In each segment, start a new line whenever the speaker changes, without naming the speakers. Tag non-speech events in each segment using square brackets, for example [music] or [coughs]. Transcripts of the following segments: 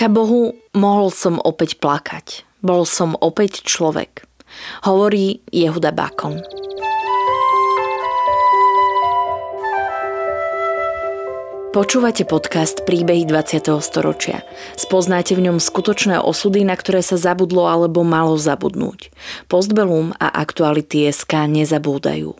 Vďaka Bohu mohol som opäť plakať. Bol som opäť človek. Hovorí Jehuda Bakon. Počúvate podcast Príbehy 20. storočia. Spoznáte v ňom skutočné osudy, na ktoré sa zabudlo alebo malo zabudnúť. Postbelum a aktuality SK nezabúdajú.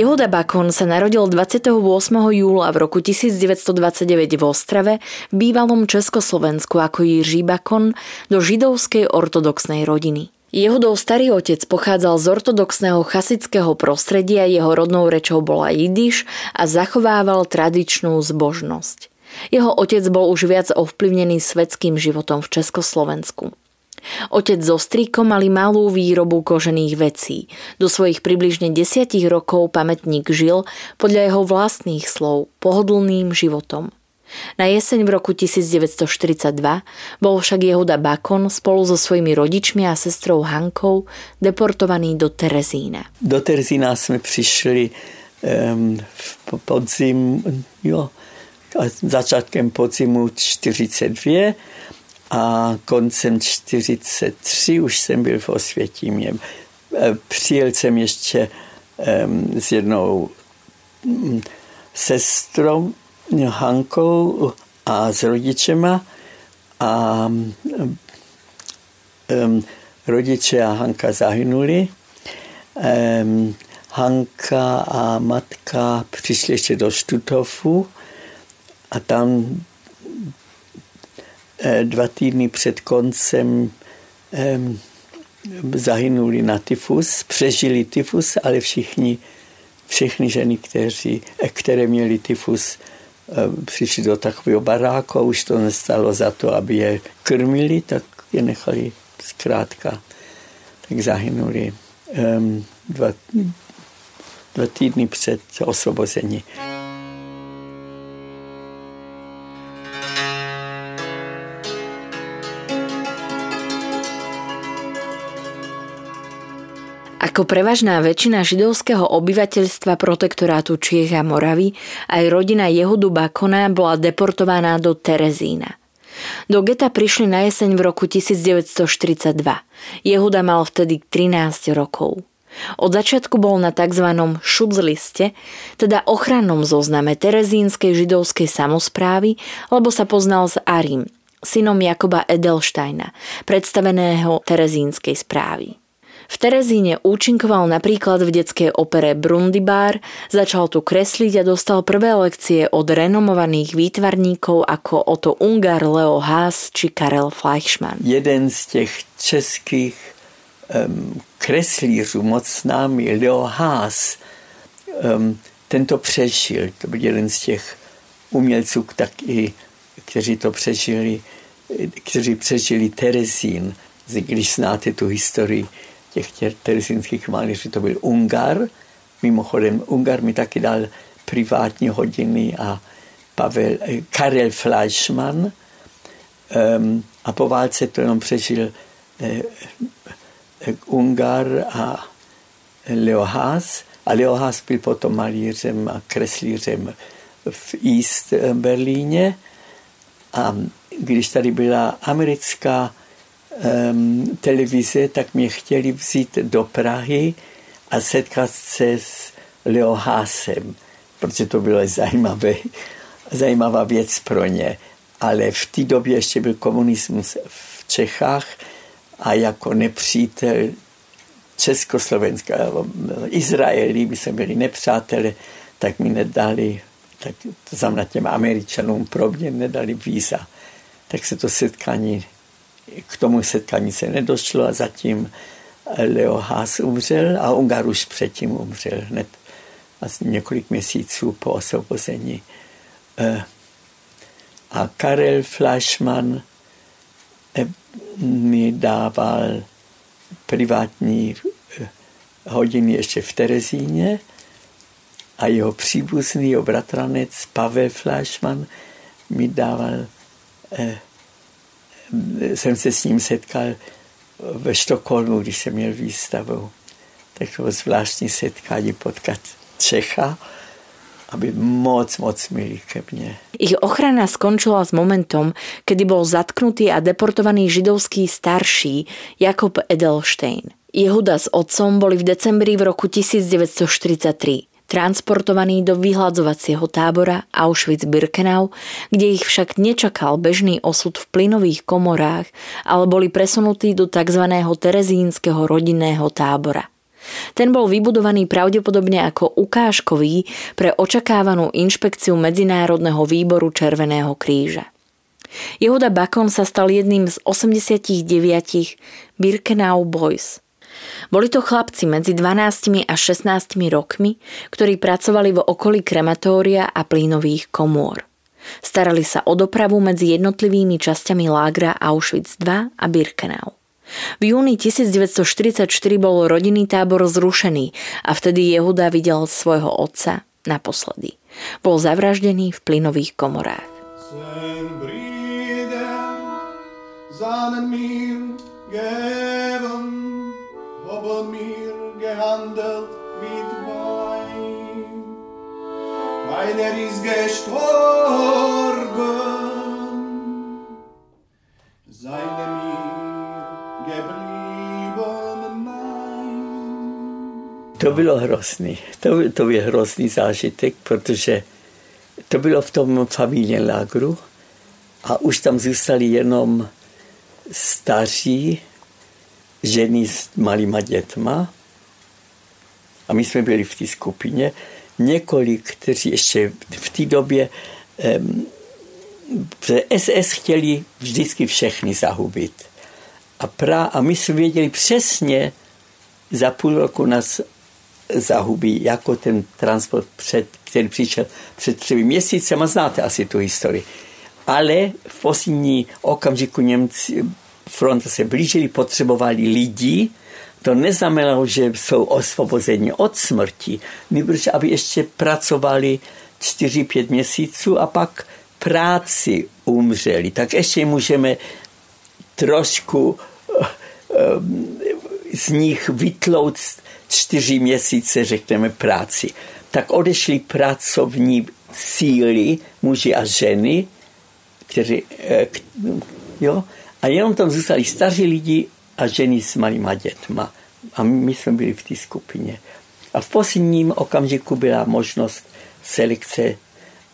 Jehuda Bakon sa narodil 28. júla v roku 1929 v Ostrave, v bývalom Československu ako Jiří Bakon, do židovskej ortodoxnej rodiny. Jehudov starý otec pochádzal z ortodoxného chasického prostredia, jeho rodnou rečou bola jidiš a zachovával tradičnú zbožnosť. Jeho otec bol už viac ovplyvnený svetským životom v Československu. Otec so strýkom mali malú výrobu kožených vecí. Do svojich približne desiatich rokov pamätník žil podľa jeho vlastných slov pohodlným životom. Na jeseň v roku 1942 bol však Jehuda Bakon spolu so svojimi rodičmi a sestrou Hankou deportovaný do Terezína.
Do Terezína jsme přišli um, v podzim, jo, začátkem podzimu 42 a koncem 43 už jsem byl v Osvětímě. E, přijel jsem ještě s jednou mm, sestrou Hankou a s rodičema a um, rodiče a Hanka zahynuli. Hanka a matka přišli ještě do Štutofu a tam Eh, dva týdny před koncem zahynuli na tyfus, přežili tyfus, ale všichni, všechny ženy, kteří, eh, které měly tyfus, přišli do takového baráku a už to nestalo za to, aby je krmili, tak je nechali zkrátka. Tak zahynuli dva, dva týdny před osvobození.
Ako prevažná väčšina židovského obyvateľstva protektorátu Čiech a Moravy, aj rodina Jehudu Bakona bola deportovaná do Terezína. Do geta prišli na jeseň v roku 1942. Jehuda mal vtedy 13 rokov. Od začiatku bol na tzv. šudzliste, teda ochrannom zozname Terezínskej židovskej samozprávy, lebo sa poznal s Arim, synom Jakoba Edelsteina, predstaveného Terezínskej správy. V Terezíne účinkoval napríklad v detskej opere Brundibar, začal tu kresliť a dostal prvé lekcie od renomovaných výtvarníkov ako Otto Ungar, Leo Haas či Karel Fleischmann.
Jeden z těch českých um, kreslířů, moc známý, Leo Haas, um, ten to přežil. To byl jeden z těch umělců, taky, kteří to přežili, kteří přežili Terezín. Když znáte tu historii, těch, terezínských malířů, to byl Ungar. Mimochodem, Ungar mi taky dal privátní hodiny a Pavel, eh, Karel Fleischmann. Um, a po válce to jenom přežil eh, eh, Ungar a Leo Haas. A Leo Haas byl potom malířem a kreslířem v East Berlíně. A když tady byla americká um, televize, tak mě chtěli vzít do Prahy a setkat se s Leo Hásem, protože to bylo zajímavé, zajímavá věc pro ně. Ale v té době ještě byl komunismus v Čechách a jako nepřítel Československa, Izraeli, by se byli nepřátelé, tak mi nedali, tak to znamená těm Američanům pro mě nedali víza. Tak se to setkání k tomu setkání se nedošlo a zatím Leo Haas umřel a Ungar už předtím umřel hned asi několik měsíců po osvobození. Eh, a Karel Fleischmann eh, mi dával privátní eh, hodiny ještě v Terezíně a jeho příbuzný, jeho bratranec Pavel Fleischmann mi dával, eh, jsem se s ním setkal ve Štokholmu, když jsem měl výstavu. Tak to bylo zvláštní setkání potkat Čecha, aby moc, moc milí ke mne.
Ich ochrana skončila s momentom, kedy bol zatknutý a deportovaný židovský starší Jakob Edelstein. Jehuda s otcom boli v decembri v roku 1943 transportovaní do vyhľadzovacieho tábora Auschwitz-Birkenau, kde ich však nečakal bežný osud v plynových komorách, ale boli presunutí do tzv. terezínskeho rodinného tábora. Ten bol vybudovaný pravdepodobne ako ukážkový pre očakávanú inšpekciu Medzinárodného výboru Červeného kríža. Jehuda Bakon sa stal jedným z 89 Birkenau Boys – boli to chlapci medzi 12 a 16 rokmi, ktorí pracovali vo okolí krematória a plynových komôr. Starali sa o dopravu medzi jednotlivými časťami lágra Auschwitz II a Birkenau. V júni 1944 bol rodinný tábor zrušený a vtedy Jehuda videl svojho otca naposledy. Bol zavraždený v plynových komorách. Haben mir gehandelt mit Wein. Meiner ist gestorben, seine mir geblieben nein. To bylo hrozný. To, to byl hrozný zážitek, protože to bylo v tom familien lágru a už tam zůstali jenom staří ženy s malýma dětma a my jsme byli v té skupině. Několik, kteří ještě v té době SS chtěli vždycky všechny zahubit. A, pra, a my jsme věděli přesně, za půl roku nás zahubí, jako ten transport, před, který přišel před třemi měsíci. A znáte asi tu historii. Ale v poslední okamžiku Němci, fronta se blížili, potřebovali lidi, to neznamenalo, že jsou osvobozeni od smrti, nebož aby ještě pracovali 4-5 měsíců a pak práci umřeli. Tak ještě můžeme trošku z nich vytlout čtyři měsíce, řekneme, práci. Tak odešli pracovní síly, muži a ženy, kteří, eh, jo, a jenom tam zůstali staří lidi a ženy s malýma dětma. A my jsme byli v té skupině. A v posledním okamžiku byla možnost selekce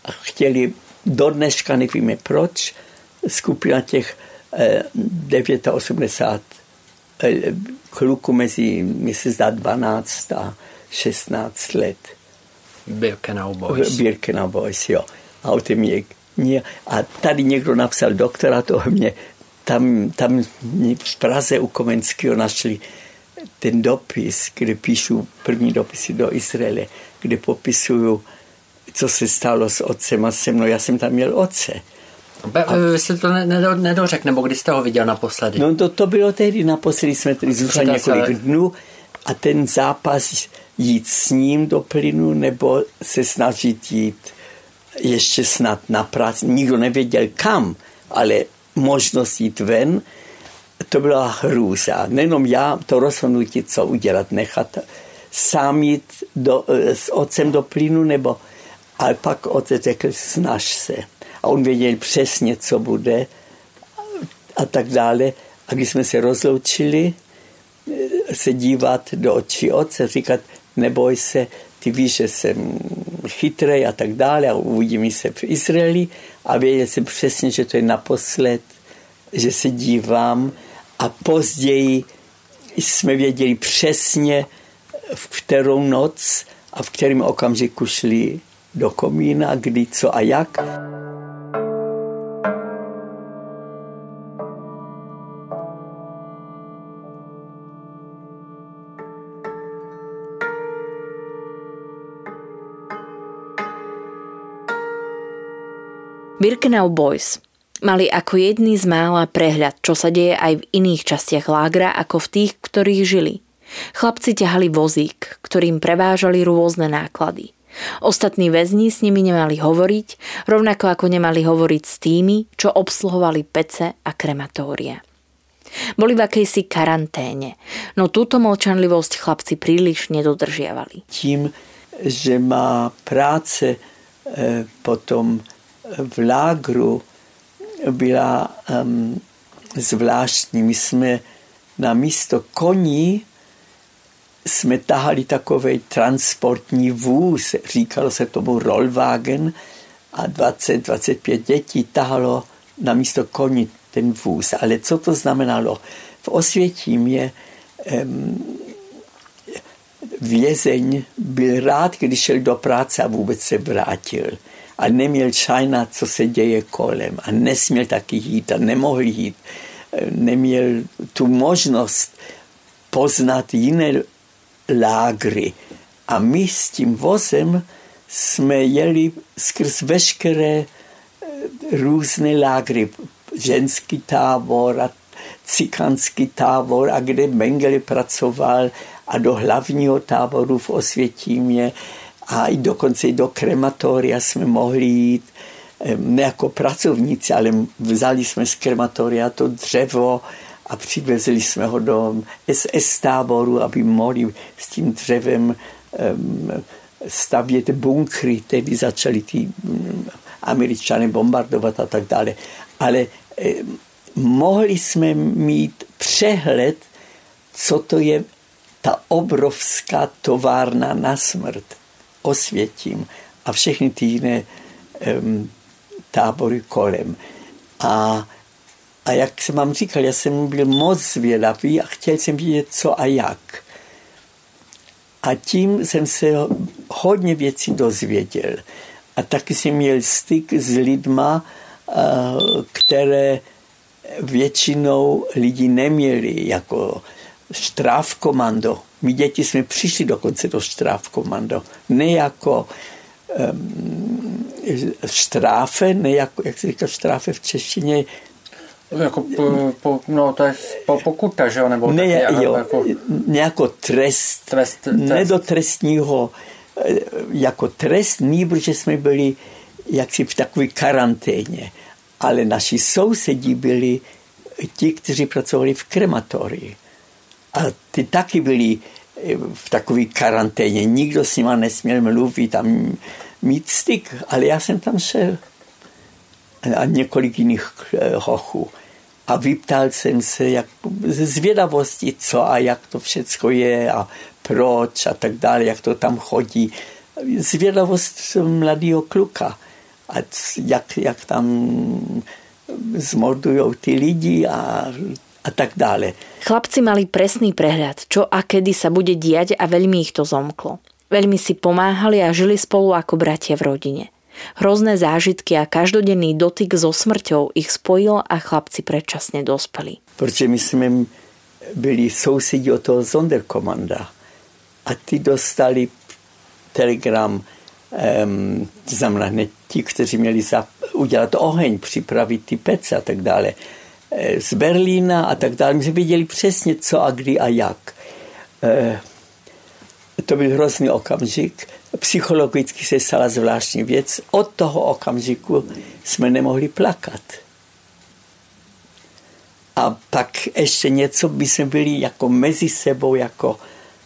a chtěli do dneška, nevíme proč, skupina těch eh, 89 eh, kluků mezi, mi se zdá, 12 a 16 let.
Birkenau Boys.
Birkenau Boys, jo. A, o tom je, a tady někdo napsal doktorát o mě, tam, tam v Praze u Komenského našli ten dopis, kde píšu první dopisy do Izraele, kde popisuju, co se stalo s otcem a se mnou. Já jsem tam měl otce.
Be, a, vy jste to nedořek, nebo kdy jste ho viděl naposledy?
No to, to bylo tehdy, naposledy jsme tady zůstali několik dnů a ten zápas jít s ním do plynu nebo se snažit jít ještě snad na práci. Nikdo nevěděl kam, ale možnost jít ven, to byla hrůza. Nejenom já to rozhodnutí, co udělat, nechat sám jít do, s otcem do plynu, nebo ale pak otec řekl, snaž se. A on věděl přesně, co bude a tak dále. A když jsme se rozloučili, se dívat do očí otce, říkat, neboj se, ty víš, že jsem chytrý a tak dále a uvidíme se v Izraeli a věděl jsem přesně, že to je naposled, že se dívám a později jsme věděli přesně, v kterou noc a v kterém okamžiku šli do komína, kdy, co a jak.
Birkenau Boys mali ako jedný z mála prehľad, čo sa deje aj v iných častiach lágra ako v tých, ktorých žili. Chlapci ťahali vozík, ktorým prevážali rôzne náklady. Ostatní väzni s nimi nemali hovoriť, rovnako ako nemali hovoriť s tými, čo obsluhovali pece a krematória. Boli v akejsi karanténe, no túto molčanlivosť chlapci príliš nedodržiavali.
Tím, že má práce eh, potom v lágru byla um, zvláštní. My jsme na místo koní jsme tahali takový transportní vůz, říkalo se tomu rollwagen a 20-25 dětí tahalo na místo koní ten vůz. Ale co to znamenalo? V Osvětím je um, vězeň byl rád, když šel do práce a vůbec se vrátil a neměl čajna, co se děje kolem a nesměl taky jít a nemohl jít. Neměl tu možnost poznat jiné lágry. A my s tím vozem jsme jeli skrz veškeré eh, různé lágry. Ženský tábor a cikánský tábor a kde Mengele pracoval a do hlavního táboru v Osvětímě a i dokonce i do krematoria jsme mohli jít ne jako pracovníci, ale vzali jsme z krematoria to dřevo a přivezli jsme ho do SS táboru, aby mohli s tím dřevem stavět bunkry, tedy začali ty američané bombardovat a tak dále. Ale mohli jsme mít přehled, co to je ta obrovská továrna na smrt osvětím a všechny ty jiné um, tábory kolem. A, a jak jsem vám říkal, já jsem byl moc zvědavý a chtěl jsem vidět, co a jak. A tím jsem se hodně věcí dozvěděl. A taky jsem měl styk s lidma, které většinou lidi neměli, jako štrávkomando. My děti jsme přišli dokonce do štrávkomando. Ne jako um, štráfe, ne jako, jak se říká štráfe v češtině,
jako po, po, no, to je po, pokuta, že jo? Nebo
ne, nějak, jo, jako, jako trest, trest, trest. ne do trestního, eh, jako trest, protože jsme byli jaksi v takové karanténě. Ale naši sousedí byli ti, kteří pracovali v krematorii. A ty taky byli eh, v takové karanténě. Nikdo s nima nesměl mluvit a mít styk, ale já jsem tam šel a několik jiných eh, hochů. A vyptal jsem se jak, ze zvědavosti, co a jak to všecko je a proč a tak dále, jak to tam chodí. Zvědavost mladého kluka. A jak, jak tam zmordují ty lidi a a tak dále.
Chlapci mali presný prehľad, čo a kedy sa bude diať a veľmi ich to zomklo. Veľmi si pomáhali a žili spolu ako bratia v rodine. Hrozné zážitky a každodenný dotyk so smrťou ich spojil a chlapci predčasne dospeli.
Protože my jsme byli sousedí od toho Sonderkomanda a ty dostali telegram, um, znamená ti, kteří měli za, udělat oheň, připravit ty pece a tak dále z Berlína a tak dále. My jsme věděli přesně co a kdy a jak. Eh, to byl hrozný okamžik. Psychologicky se stala zvláštní věc. Od toho okamžiku jsme nemohli plakat. A pak ještě něco, by jsme byli jako mezi sebou, jako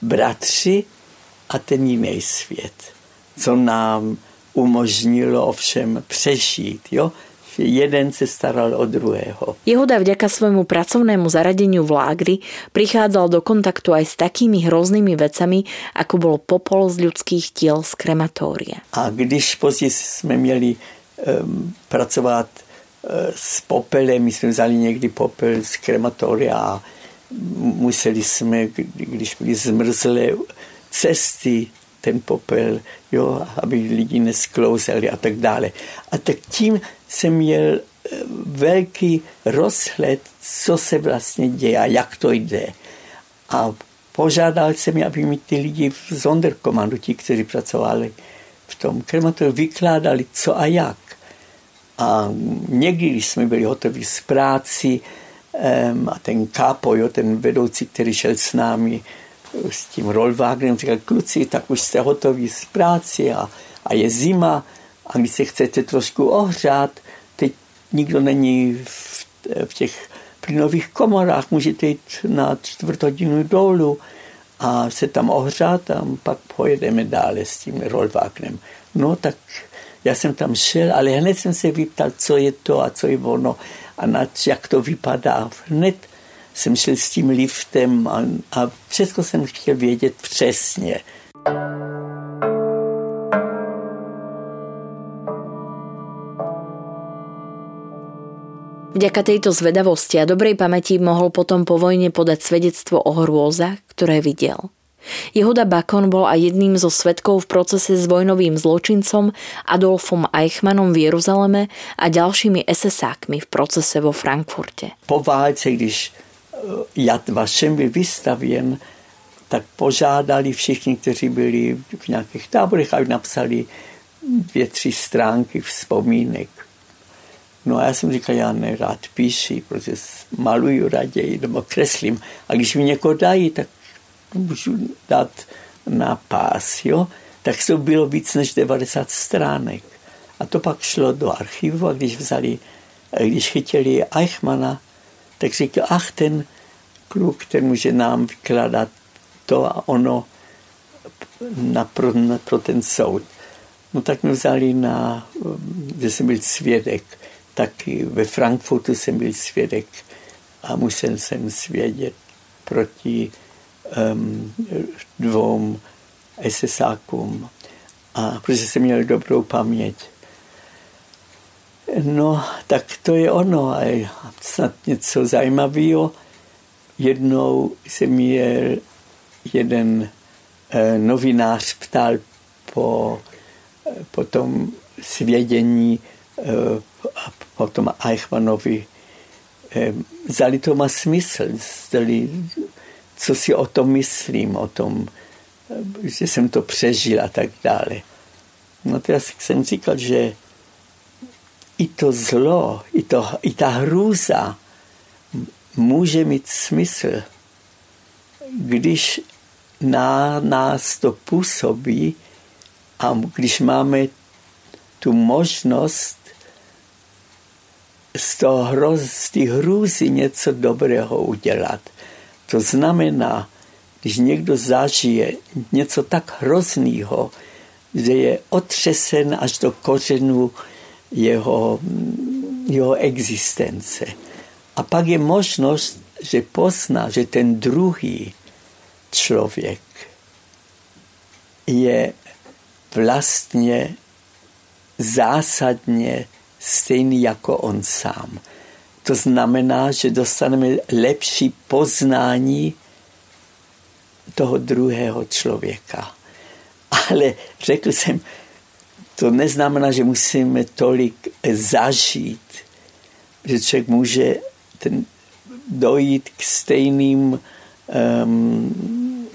bratři a ten jiný svět, co nám umožnilo ovšem přežít. Jo? Jeden se staral o druhého.
Jehuda vďaka svojmu pracovnému zaradeniu v lágri prichádzal do kontaktu aj s takými hroznými vecami, ako bolo popol z ľudských tiel z krematória.
A když později jsme měli um, pracovat uh, s popelem, my jsme vzali někdy popel z krematória a museli jsme, když byly zmrzlé cesty, ten popel, jo, aby lidi nesklouzeli a tak dále. A tak tím jsem měl eh, velký rozhled, co se vlastně děje a jak to jde. A požádal jsem, aby mi ty lidi v Sonderkomandu, ti, kteří pracovali v tom krematoriu, vykládali, co a jak. A někdy, když jsme byli hotovi s práci, a ten kápo, jo, ten vedoucí, který šel s námi s tím rolvágnem, říkal, kluci, tak už jste hotoví s práci a, a je zima a když se chcete trošku ohřát, teď nikdo není v, v těch plynových komorách, můžete jít na čtvrt hodinu dolů a se tam ohřát a pak pojedeme dále s tím rolvágnem. No tak já jsem tam šel, ale hned jsem se vyptal, co je to a co je ono a na, jak to vypadá. Hned jsem šel s tím liftem a, a všechno jsem chtěl vědět přesně.
Vďaka tejto zvedavosti a dobrej pamäti mohol potom po vojne podať svedectvo o hrôzach, ktoré videl. Jehuda Bakon bol aj jedným zo svetkov v procese s vojnovým zločincom Adolfom Eichmannom v Jeruzaleme a ďalšími SS-ákmi v procese vo Frankfurte.
Po válce, když eh, Jad Vašem byl vystavěn, tak požádali všichni, kteří byli v nějakých táborech, aby napsali dvě, tři stránky vzpomínek. No a já jsem říkal, já nerád píši, protože maluju raději nebo kreslím. A když mi někoho dají, tak můžu dát na pás, jo? tak to bylo víc než 90 stránek. A to pak šlo do archivu a když vzali, když chytili Eichmana, tak říkal, ach, ten kluk, ten může nám vykládat to a ono na, pro, na, pro ten soud. No tak mě vzali na, že jsem byl svědek. Taky ve Frankfurtu jsem byl svědek a musel jsem svědět proti um, dvou SSákům, a protože jsem měl dobrou paměť. No, tak to je ono. A snad něco zajímavého. Jednou se mě jeden eh, novinář ptal po, po tom svědění eh, a po tom Eichmannovi, eh, zali to má smysl, zdali co si o tom myslím, o tom, že jsem to přežil a tak dále. No já jsem říkal, že i to zlo, i, to, i ta hrůza může mít smysl, když na nás to působí a když máme tu možnost z, toho hroz, z té hrůzy něco dobrého udělat. To znamená, když někdo zažije něco tak hroznýho, že je otřesen až do kořenu jeho, jeho existence. A pak je možnost, že pozná, že ten druhý člověk je vlastně zásadně stejný jako on sám. To znamená, že dostaneme lepší poznání toho druhého člověka. Ale řekl jsem, to neznamená, že musíme tolik zažít, že člověk může ten, dojít k stejným, um,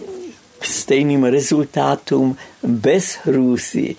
k stejným rezultátům bez hrůzy.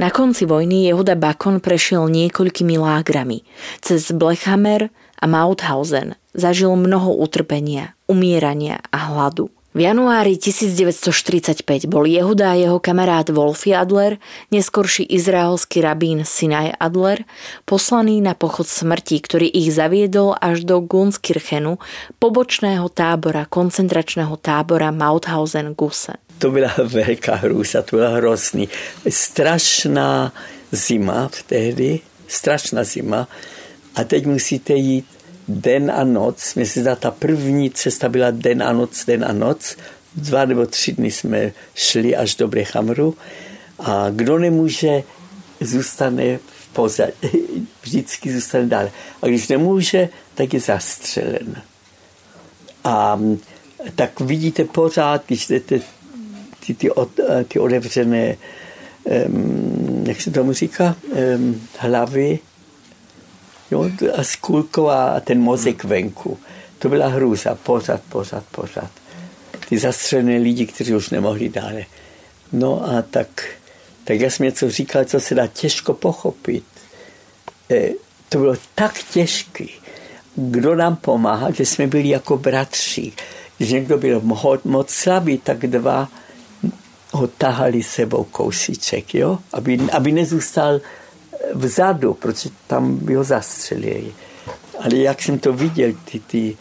Na konci vojny Jehuda Bakon prešiel niekoľkými lágrami. Cez Blechamer a Mauthausen zažil mnoho utrpenia, umierania a hladu. V januári 1945 bol Jehuda a jeho kamarát Wolfi Adler, neskorší izraelský rabín Sinai Adler, poslaný na pochod smrti, ktorý ich zaviedol až do Gunskirchenu, pobočného tábora, koncentračného tábora Mauthausen-Gusen.
To byla veľká hrůza, to byla hrozný. Strašná zima vtedy, strašná zima. A teď musíte jít den a noc. Myslím, že ta první cesta byla den a noc, den a noc. Dva nebo tři dny jsme šli až do Brechamru a kdo nemůže, zůstane v pozadí. [laughs] Vždycky zůstane dále. A když nemůže, tak je zastřelen. A tak vidíte pořád, když jdete ty, ty, od, ty otevřené, um, jak se tomu říká, um, hlavy, Jo, a skulko a ten mozek venku. To byla hrůza, pořád, pořád, pořád. Ty zastřené lidi, kteří už nemohli dále. No a tak, tak já jsem něco říkal, co se dá těžko pochopit. E, to bylo tak těžké. Kdo nám pomáhá, že jsme byli jako bratři. Když někdo byl moc slabý, tak dva ho tahali sebou kousíček, jo? Aby, aby nezůstal vzadu, protože tam by ho zastřelili. Ale jak jsem to viděl, ty, ty,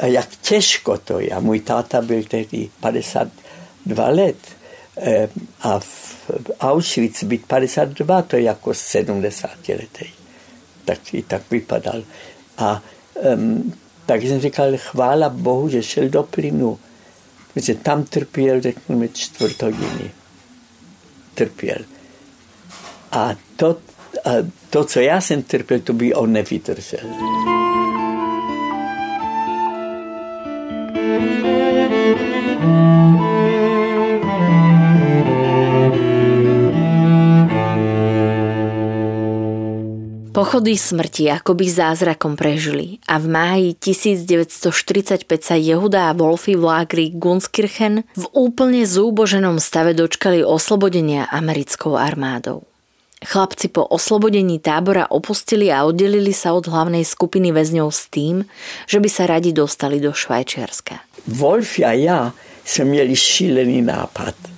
a jak těžko to je. A můj táta byl tehdy 52 let e, a v Auschwitz být 52, to je jako 70 letý. Tak i tak vypadal. A um, tak jsem říkal, chvála Bohu, že šel do plynu. Protože tam trpěl, řekněme, čtvrt hodiny. Trpěl. A to, a to, co já jsem trpěl, to by on nevydržel.
Pochody smrti akoby zázrakom prežili a v máji 1945 sa Jehuda a Wolfy v lágri Gunskirchen v úplne zúboženom stave dočkali oslobodenia americkou armádou. Chlapci po oslobodení tábora opustili a oddelili sa od hlavnej skupiny väzňov s tým, že by sa radi dostali do Švajčiarska.
Wolf a ja sme mieli šílený nápad –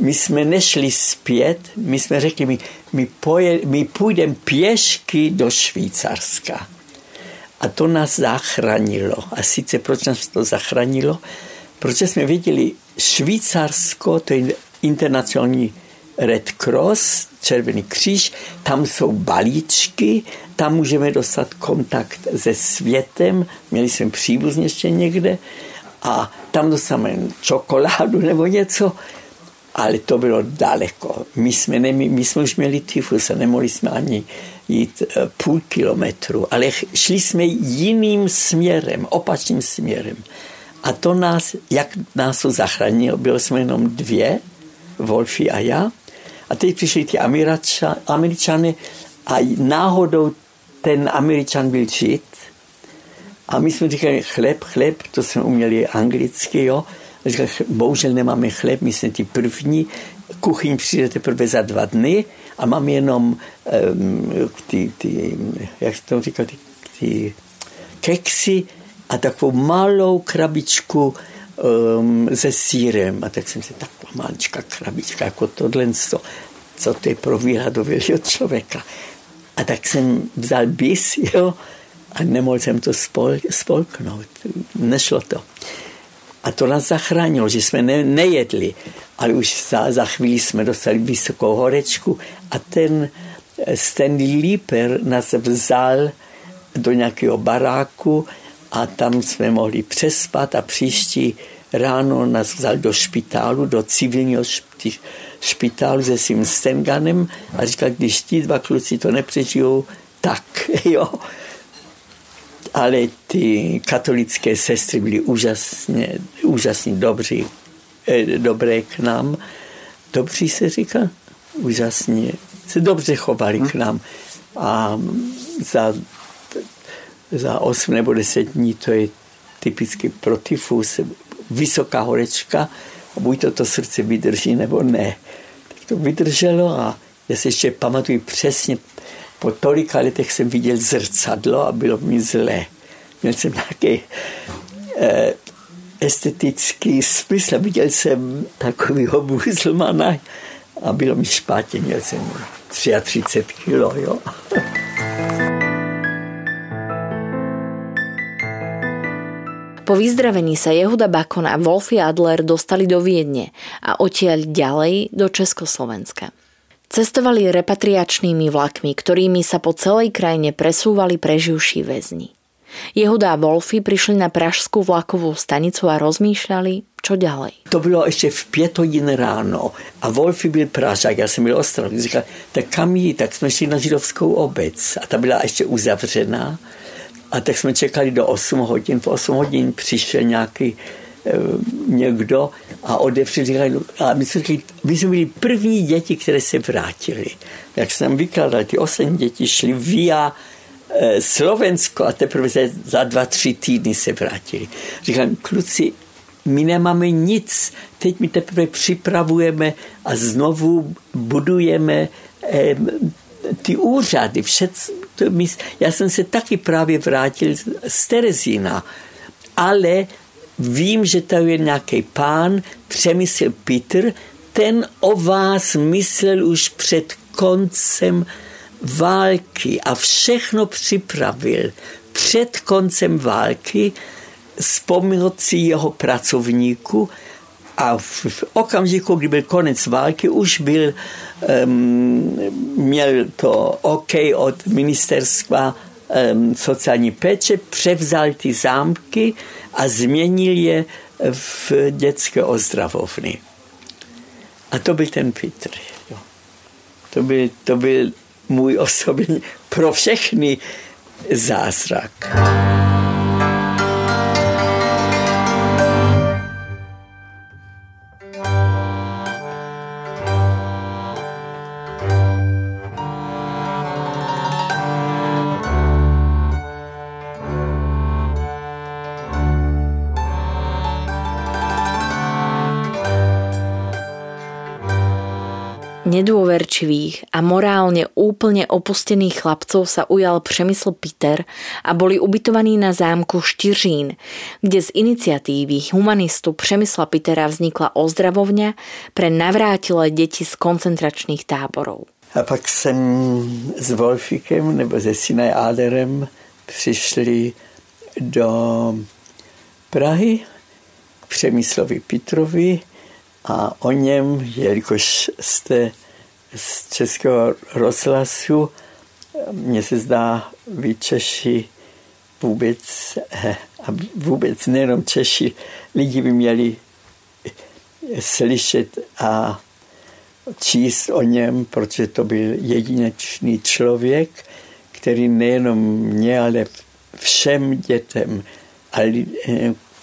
my jsme nešli zpět, my jsme řekli, my, my, poje, my půjdeme pěšky do Švýcarska. A to nás zachránilo. A sice proč nás to zachránilo? Protože jsme viděli, Švýcarsko, to je internacionální Red Cross, Červený kříž, tam jsou balíčky, tam můžeme dostat kontakt se světem, měli jsme příbuzně ještě někde a tam dostaneme čokoládu nebo něco ale to bylo daleko. My jsme, ne, my jsme už měli tyfus a nemohli jsme ani jít eh, půl kilometru, ale šli jsme jiným směrem, opačným směrem. A to nás, jak nás to zachránilo, bylo jsme jenom dvě, Wolfi a já. A teď přišli ty američany a náhodou ten američan byl žid. A my jsme říkali chleb, chleb, to jsme uměli anglicky, jo. Říkal, bohužel nemáme chleb, my jsme ty první, kuchyň přijde teprve za dva dny a mám jenom um, ty, ty, jak se to říká, ty, ty keksy a takovou malou krabičku um, se sírem. A tak jsem si taková maličká krabička, jako tohle, co, to je pro výhledového člověka. A tak jsem vzal bis, jo, a nemohl jsem to spol, spolknout. Nešlo to. A to nás zachránilo, že jsme ne, nejedli, ale už za, za chvíli jsme dostali vysokou horečku a ten Stanley Lieper nás vzal do nějakého baráku a tam jsme mohli přespat a příští ráno nás vzal do špitálu, do civilního špitálu se svým Stenganem a říkal, když ti dva kluci to nepřežijou, tak [laughs] jo ale ty katolické sestry byly úžasně, úžasně dobří, eh, dobré k nám. Dobří se říká? Úžasně. Se dobře chovali k nám. A za, za 8 nebo 10 dní to je typicky protifus, vysoká horečka a buď to to srdce vydrží nebo ne. Tak to vydrželo a já si ještě pamatuju přesně po tolika letech jsem viděl zrcadlo a bylo mi zlé. Měl jsem nějaký eh, estetický smysl. Viděl jsem takovýho buzlmana a bylo mi špatně. Měl jsem 33 kilo, jo.
Po vyzdravení sa Jehuda Bakon a Wolfi Adler dostali do Viedne a odtiaľ ďalej do Československa. Cestovali repatriačnými vlakmi, ktorými sa po celej krajine presúvali preživší väzni. Jehuda a Wolfy prišli na pražskú vlakovú stanicu a rozmýšľali, čo ďalej.
To bylo ještě v pět hodin ráno a Wolfy byl Pražák, já jsem byl Ostrov. Říkal, tak kam jít? Tak jsme šli na židovskou obec a ta byla ještě uzavřená. A tak jsme čekali do 8 hodin. V 8 hodin přišel nějaký někdo a odevřel, říkali, a my jsme, říkali, my jsme byli první děti, které se vrátili. Jak jsem vykládal, ty osm děti šli via e, Slovensko a teprve za dva, tři týdny se vrátili. Říkám, kluci, my nemáme nic. Teď my teprve připravujeme a znovu budujeme eh, ty úřady. Všec, to my, já jsem se taky právě vrátil z Terezína, ale vím, že tady je nějaký pán, Přemysl Petr, ten o vás myslel už před koncem války a všechno připravil. Před koncem války s pomocí jeho pracovníků a v okamžiku, kdy byl konec války, už byl, um, měl to OK od ministerstva um, sociální péče, převzal ty zámky a změnil je v dětské ozdravovny. A to byl ten Petr. To, byl, to byl můj osobní, pro všechny zázrak.
Nedôverčivých a morálne úplne opustených chlapcov sa ujal Přemysl Peter a boli ubytovaní na zámku Štiřín, kde z iniciatívy humanistu Přemysla Petera vznikla ozdravovňa pre navrátilé deti z koncentračných táborov.
A pak jsem s Wolfikem nebo se Sinaj Áderem přišli do Prahy k Přemyslovi Petrovi a o něm, jelikož jste z českého rozhlasu, mně se zdá, vy Češi vůbec, a vůbec nejenom Češi, lidi by měli slyšet a číst o něm, protože to byl jedinečný člověk, který nejenom mě, ale všem dětem,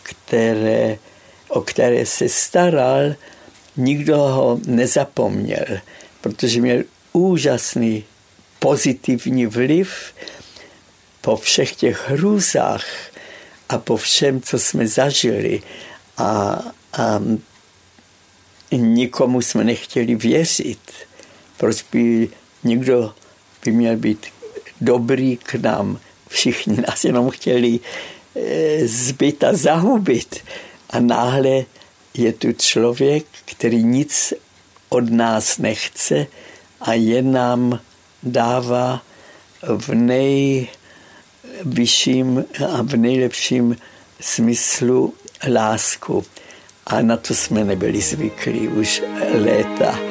které, o které se staral, nikdo ho nezapomněl, protože měl úžasný pozitivní vliv po všech těch hrůzách a po všem, co jsme zažili. A, a nikomu jsme nechtěli věřit. Proč by někdo by měl být dobrý k nám? Všichni nás jenom chtěli e, zbyt a zahubit. A náhle je tu člověk, který nic od nás nechce a je nám dává v nejvyšším a v nejlepším smyslu lásku. A na to jsme nebyli zvyklí už léta.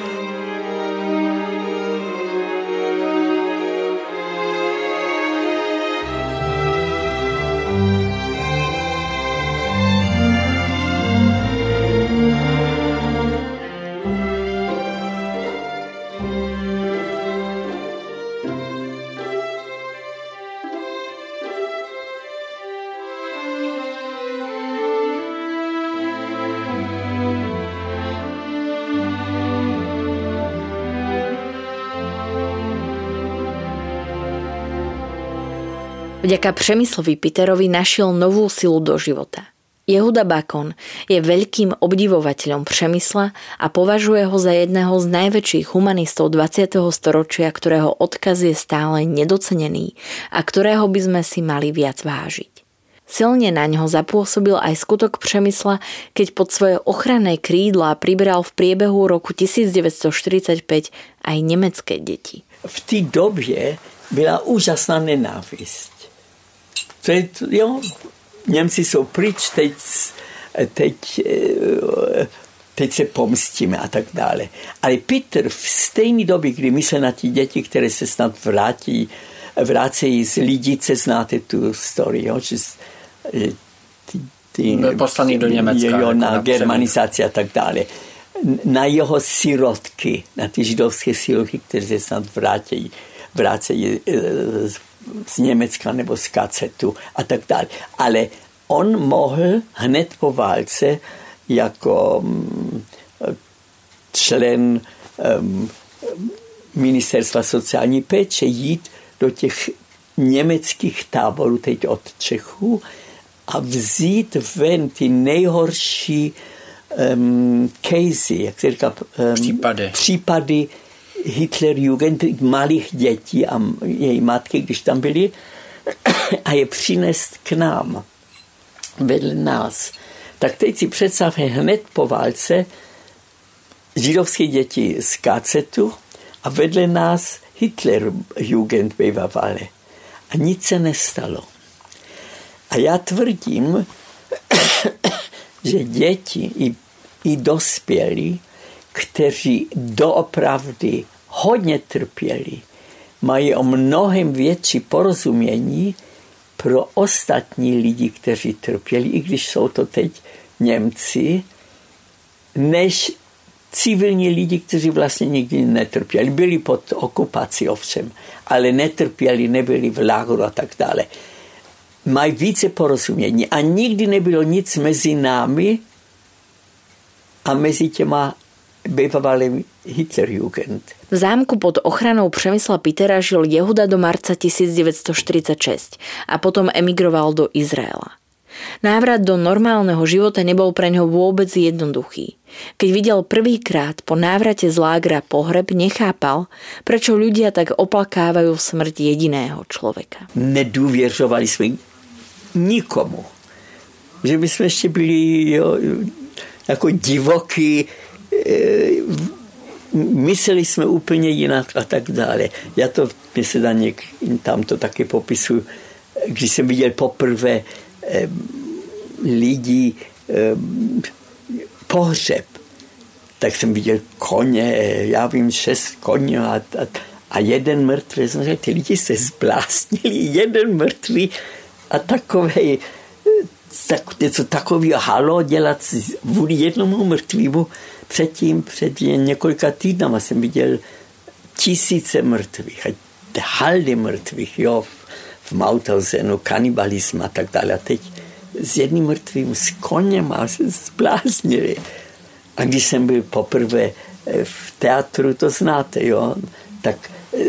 Vďaka Přemyslovi Peterovi našiel novú silu do života. Jehuda Bakon je veľkým obdivovateľom Přemysla a považuje ho za jedného z najväčších humanistov 20. storočia, ktorého odkaz je stále nedocenený a ktorého by sme si mali viac vážiť. Silne na ňo zapôsobil aj skutok Přemysla, keď pod svoje ochranné krídla pribral v priebehu roku 1945 aj nemecké deti.
V té době byla úžasná nenávist Teď, jo, Němci jsou pryč, teď, teď, eh, teď se pomstíme a tak dále. Ale Peter v stejné době, kdy myslel na ty děti, které se snad vrátí, vrácejí z Lidice, znáte tu story, jo, že
ty, ty, poslaný do Německa. Jo,
jako na germanizaci a tak dále. Na jeho sirotky, na ty židovské sirotky, které se snad vrátí, vrácejí eh, z Německa nebo z kacetu a tak dále. Ale on mohl hned po válce jako mm, člen um, ministerstva sociální péče jít do těch německých táborů, teď od Čechů, a vzít ven ty nejhorší um, casey, jak se říká,
um, případy.
případy Hitlerjugend malých dětí a její matky, když tam byly, a je přinést k nám, vedle nás. Tak teď si představme hned po válce židovské děti z kacetu a vedle nás Hitlerjugend bývávali. A nic se nestalo. A já tvrdím, [coughs] že děti i, i dospělí, kteří doopravdy hodně trpěli, mají o mnohem větší porozumění pro ostatní lidi, kteří trpěli, i když jsou to teď Němci, než civilní lidi, kteří vlastně nikdy netrpěli. Byli pod okupací ovšem, ale netrpěli, nebyli v lágru a tak dále. Mají více porozumění a nikdy nebylo nic mezi námi a mezi těma bývalým Hitlerjugend.
V zámku pod ochranou Přemysla Pitera žil Jehuda do marca 1946 a potom emigroval do Izraela. Návrat do normálneho života nebol pre ňo vôbec jednoduchý. Keď videl prvýkrát po návrate z lágra pohreb, nechápal, prečo ľudia tak oplakávajú smrť jediného človeka.
Nedůvěřovali jsme nikomu. Že by jsme ještě byli jo, jako divoký, mysleli jsme úplně jinak a tak dále. Já to, myslím, tam to taky popisuju, když jsem viděl poprvé lidí pohřeb, tak jsem viděl koně, já vím, šest koně a, a, a jeden mrtvý. Jsem řekl, ty lidi se zblásnili, jeden mrtvý a takový tak, něco takového halo dělat vůli jednomu mrtvému. Předtím, před několika týdnama jsem viděl tisíce mrtvých, haldy mrtvých, jo, v Mauthausenu, kanibalism a tak dále. A teď s jedním mrtvým, s koněm a se zbláznili. A když jsem byl poprvé eh, v teatru, to znáte, jo, tak, eh,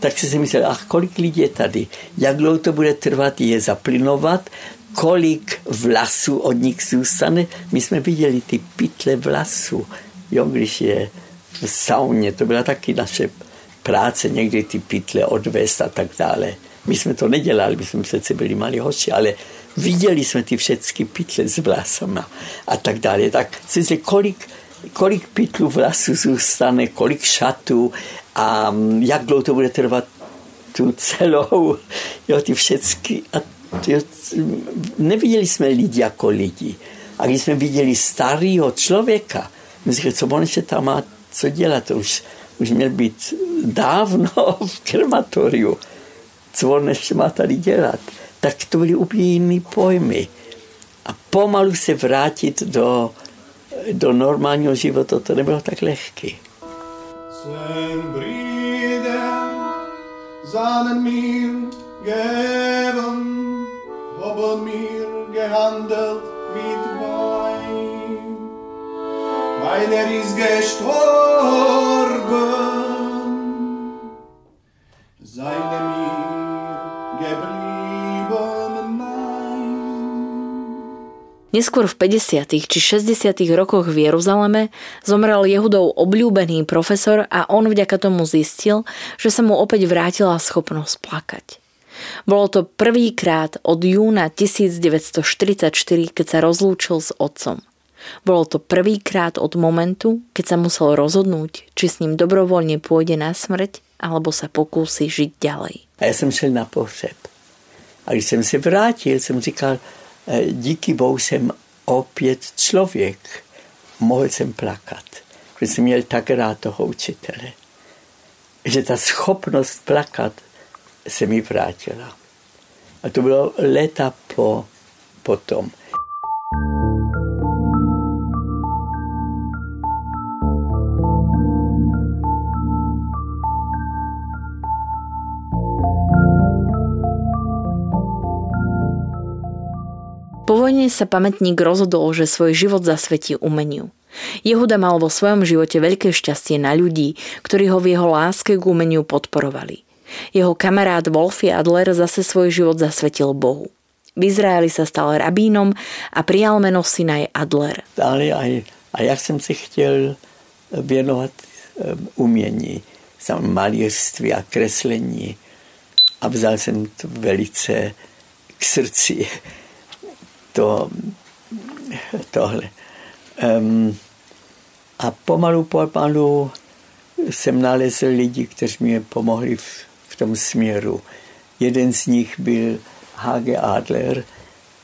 tak jsem si myslel, ach, kolik lidí je tady, jak dlouho to bude trvat je zaplynovat, kolik vlasů od nich zůstane. My jsme viděli ty pytle vlasů, jo, když je v sauně, to byla taky naše práce, někdy ty pytle odvést a tak dále. My jsme to nedělali, my jsme přece byli malí hoši, ale viděli jsme ty všechny pytle s vlasama a tak dále. Tak si kolik, kolik pytlů vlasů zůstane, kolik šatů a jak dlouho to bude trvat tu celou, jo, ty všechny. A neviděli jsme lidi jako lidi. A když jsme viděli starého člověka, my jsme co on ještě tam má co dělat, to už, už měl být dávno [laughs] v krematoriu co on ještě má tady dělat. Tak to byly úplně jiný pojmy. A pomalu se vrátit do, do normálního života, to nebylo tak lehké. Seinen mir gegeben, haben mir gehandelt mit Wein. Weil er ist gestorben, seine mir
Neskôr v 50. či 60. rokoch v Jeruzaleme zomrel Jehudov obľúbený profesor a on vďaka tomu zistil, že sa mu opäť vrátila schopnosť plakať. Bolo to prvýkrát od júna 1944, keď sa rozlúčil s otcom. Bolo to prvýkrát od momentu, keď sa musel rozhodnúť, či s ním dobrovoľne pôjde na smrť, alebo sa pokúsi žiť ďalej.
A já jsem šel na pohřeb. A když jsem se vrátil, jsem říkal, e, díky Bohu jsem opět člověk. Mohl jsem plakat, protože jsem měl tak rád toho učitele. Že ta schopnost plakat se mi vrátila. A to bylo léta po, potom.
Po vojne sa pamätník rozhodol, že svoj život zasvetí umeniu. Jehuda mal vo svojom živote veľké šťastie na ľudí, ktorí ho v jeho láske k umeniu podporovali. Jeho kamarát Wolfie Adler zase svoj život zasvetil Bohu. V Izraeli sa stal rabínom a prijal meno Sinaj Adler.
Dále a, a jak jsem se chtěl věnovat umění, malířství a kreslení. A vzal jsem to velice k srdci. [laughs] To, tohle. Um, a pomalu, pomalu jsem nalezl lidi, kteří mi pomohli v, v tom směru. Jeden z nich byl Hage Adler,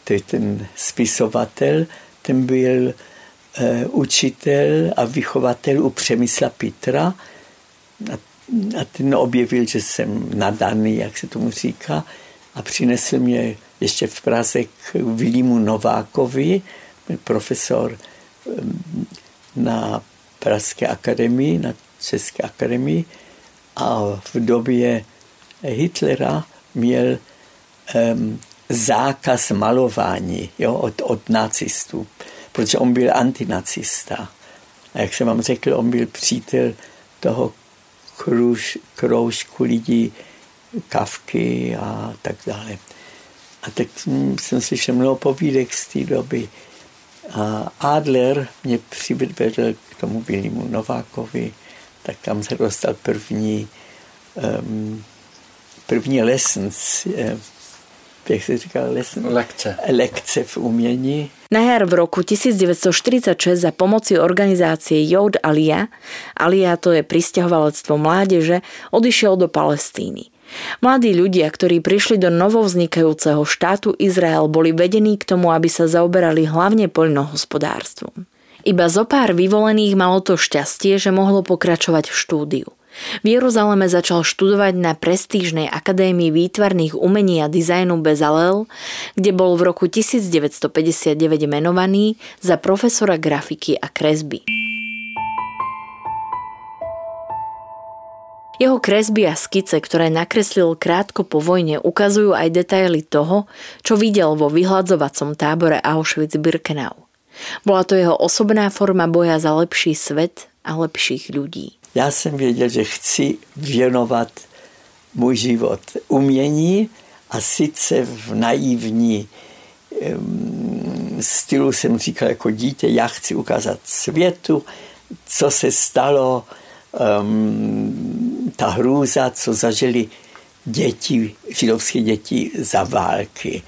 to je ten spisovatel, ten byl uh, učitel a vychovatel u Přemysla Petra a, a ten objevil, že jsem nadaný, jak se tomu říká, a přinesl mě ještě v Praze k Vilímu Novákovi, profesor na Pražské akademii, na České akademii a v době Hitlera měl um, zákaz malování jo, od, od nacistů, protože on byl antinacista. A jak jsem vám řekl, on byl přítel toho kruž, kroužku lidí, kavky a tak dále. A tak jsem slyšel mnoho povídek z té doby. A Adler mě přivedl k tomu Vilímu Novákovi, tak tam se dostal první, um, první lessons, eh, jak se říká, lesson?
Lekce.
Lekce v umění.
Na jar v roku 1946 za pomoci organizácie Jod Alia, Alia to je pristahovalectvo mládeže, odišiel do Palestíny. Mladí ľudia, ktorí prišli do novovznikajúceho štátu Izrael, boli vedení k tomu, aby sa zaoberali hlavne poľnohospodárstvom. Iba zo pár vyvolených malo to šťastie, že mohlo pokračovať v štúdiu. V Jeruzaleme začal študovať na prestížnej akadémii výtvarných umení a dizajnu Bezalel, kde bol v roku 1959 menovaný za profesora grafiky a kresby. Jeho kresby a skice, ktoré nakreslil krátko po vojne, ukazujú aj detaily toho, čo videl vo vyhľadzovacom tábore Auschwitz-Birkenau. Bola to jeho osobná forma boja za lepší svet a lepších ľudí.
Já jsem věděl, že chci věnovat můj život umění a sice v naivní stylu jsem říkal jako dítě, já chci ukázat světu, co se stalo um, ta hrůza, co zažili děti, židovské děti za války.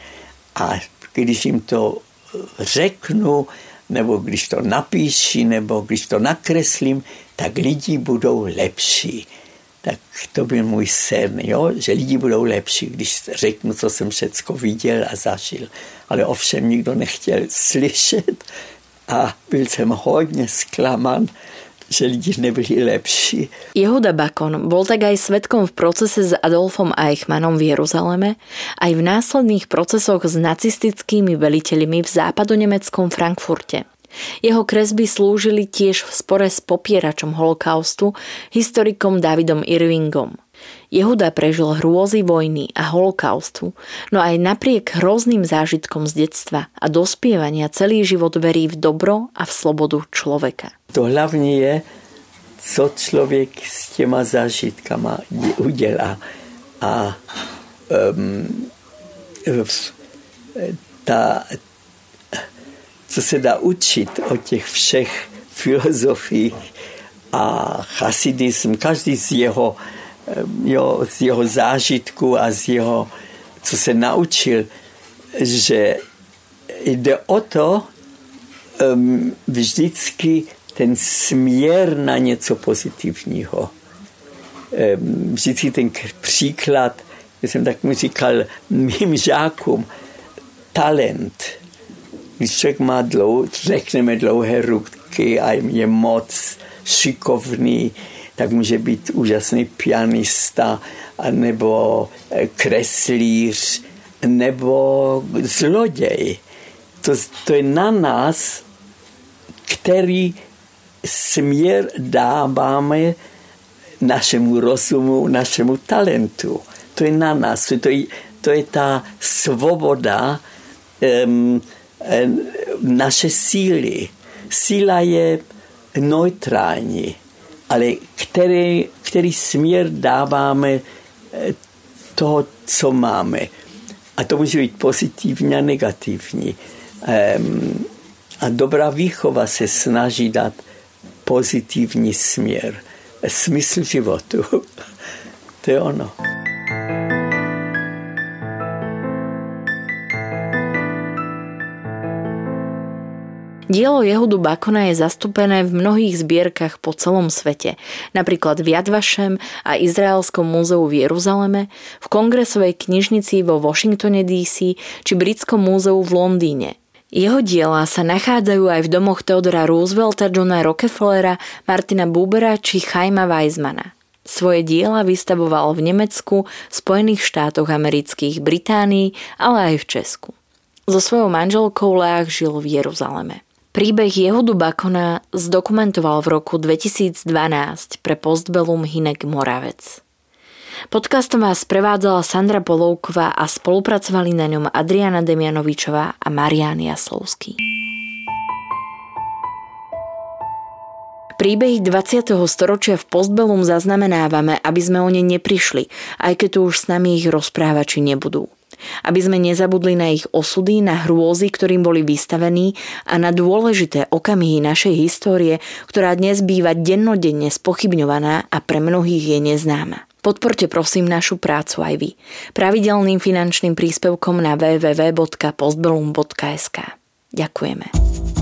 A když jim to řeknu, nebo když to napíši, nebo když to nakreslím, tak lidi budou lepší. Tak to byl můj sen, jo? že lidi budou lepší, když řeknu, co jsem všecko viděl a zažil. Ale ovšem nikdo nechtěl slyšet a byl jsem hodně zklaman, že lidi nebyli lepší.
Jehuda Bakon bol tak aj svetkom v procese s Adolfom Eichmannom v Jeruzaleme, aj v následných procesoch s nacistickými veliteľmi v západonemeckom Frankfurte. Jeho kresby slúžili tiež v spore s popieračom holokaustu, historikom Davidom Irvingom. Jehuda prežil hrôzy vojny a holokaustu, no aj napriek hrozným zážitkom z detstva a dospievania celý život verí v dobro a v slobodu človeka.
To hlavně je, co člověk s těma zážitkama udělá. A um, ta, co se dá učit o těch všech filozofiích a chasidism, každý z jeho, jo, z jeho zážitku a z jeho, co se naučil, že jde o to um, vždycky ten směr na něco pozitivního. Um, vždycky ten příklad, jsem tak mu říkal mým žákům, talent – když člověk má dlou, řekneme dlouhé ruky a je moc šikovný, tak může být úžasný pianista, nebo eh, kreslíř, nebo zloděj. To, to je na nás, který směr dáváme našemu rozumu, našemu talentu. To je na nás, to je, to je ta svoboda um, naše síly. Síla je neutrální, ale který, který směr dáváme eh, toho, co máme. A to může být pozitivní a negativní. A dobrá výchova se snaží dát pozitivní směr, smysl životu. [laughs] to je ono.
Dielo Jehudu Bakona je zastúpené v mnohých zbierkach po celom svete, napríklad v Jadvašem a Izraelskom múzeu v Jeruzaleme, v kongresovej knižnici vo Washingtone DC či Britskom múzeu v Londýne. Jeho diela sa nachádzajú aj v domoch Theodora Roosevelta, Johna Rockefellera, Martina Bubera či Chaima Weizmana. Svoje diela vystavoval v Nemecku, Spojených štátoch amerických, Británii, ale aj v Česku. So svojou manželkou Leach žil v Jeruzaleme. Príbeh Jehudu Bakona zdokumentoval v roku 2012 pre Postbellum Hinek Moravec. Podcastom vás prevádzala Sandra Polovková a spolupracovali na ňom Adriana Demianovičová a Marian Jaslovský. Príbehy 20. storočia v Postbellum zaznamenávame, aby sme o ne neprišli, aj keď tu už s nami ich rozprávači nebudú aby sme nezabudli na ich osudy, na hrôzy, ktorým boli vystavení a na dôležité okamihy našej histórie, ktorá dnes býva dennodenne spochybňovaná a pre mnohých je neznáma. Podporte prosím našu prácu aj vy. Pravidelným finančným príspevkom na www.postbellum.sk. Ďakujeme.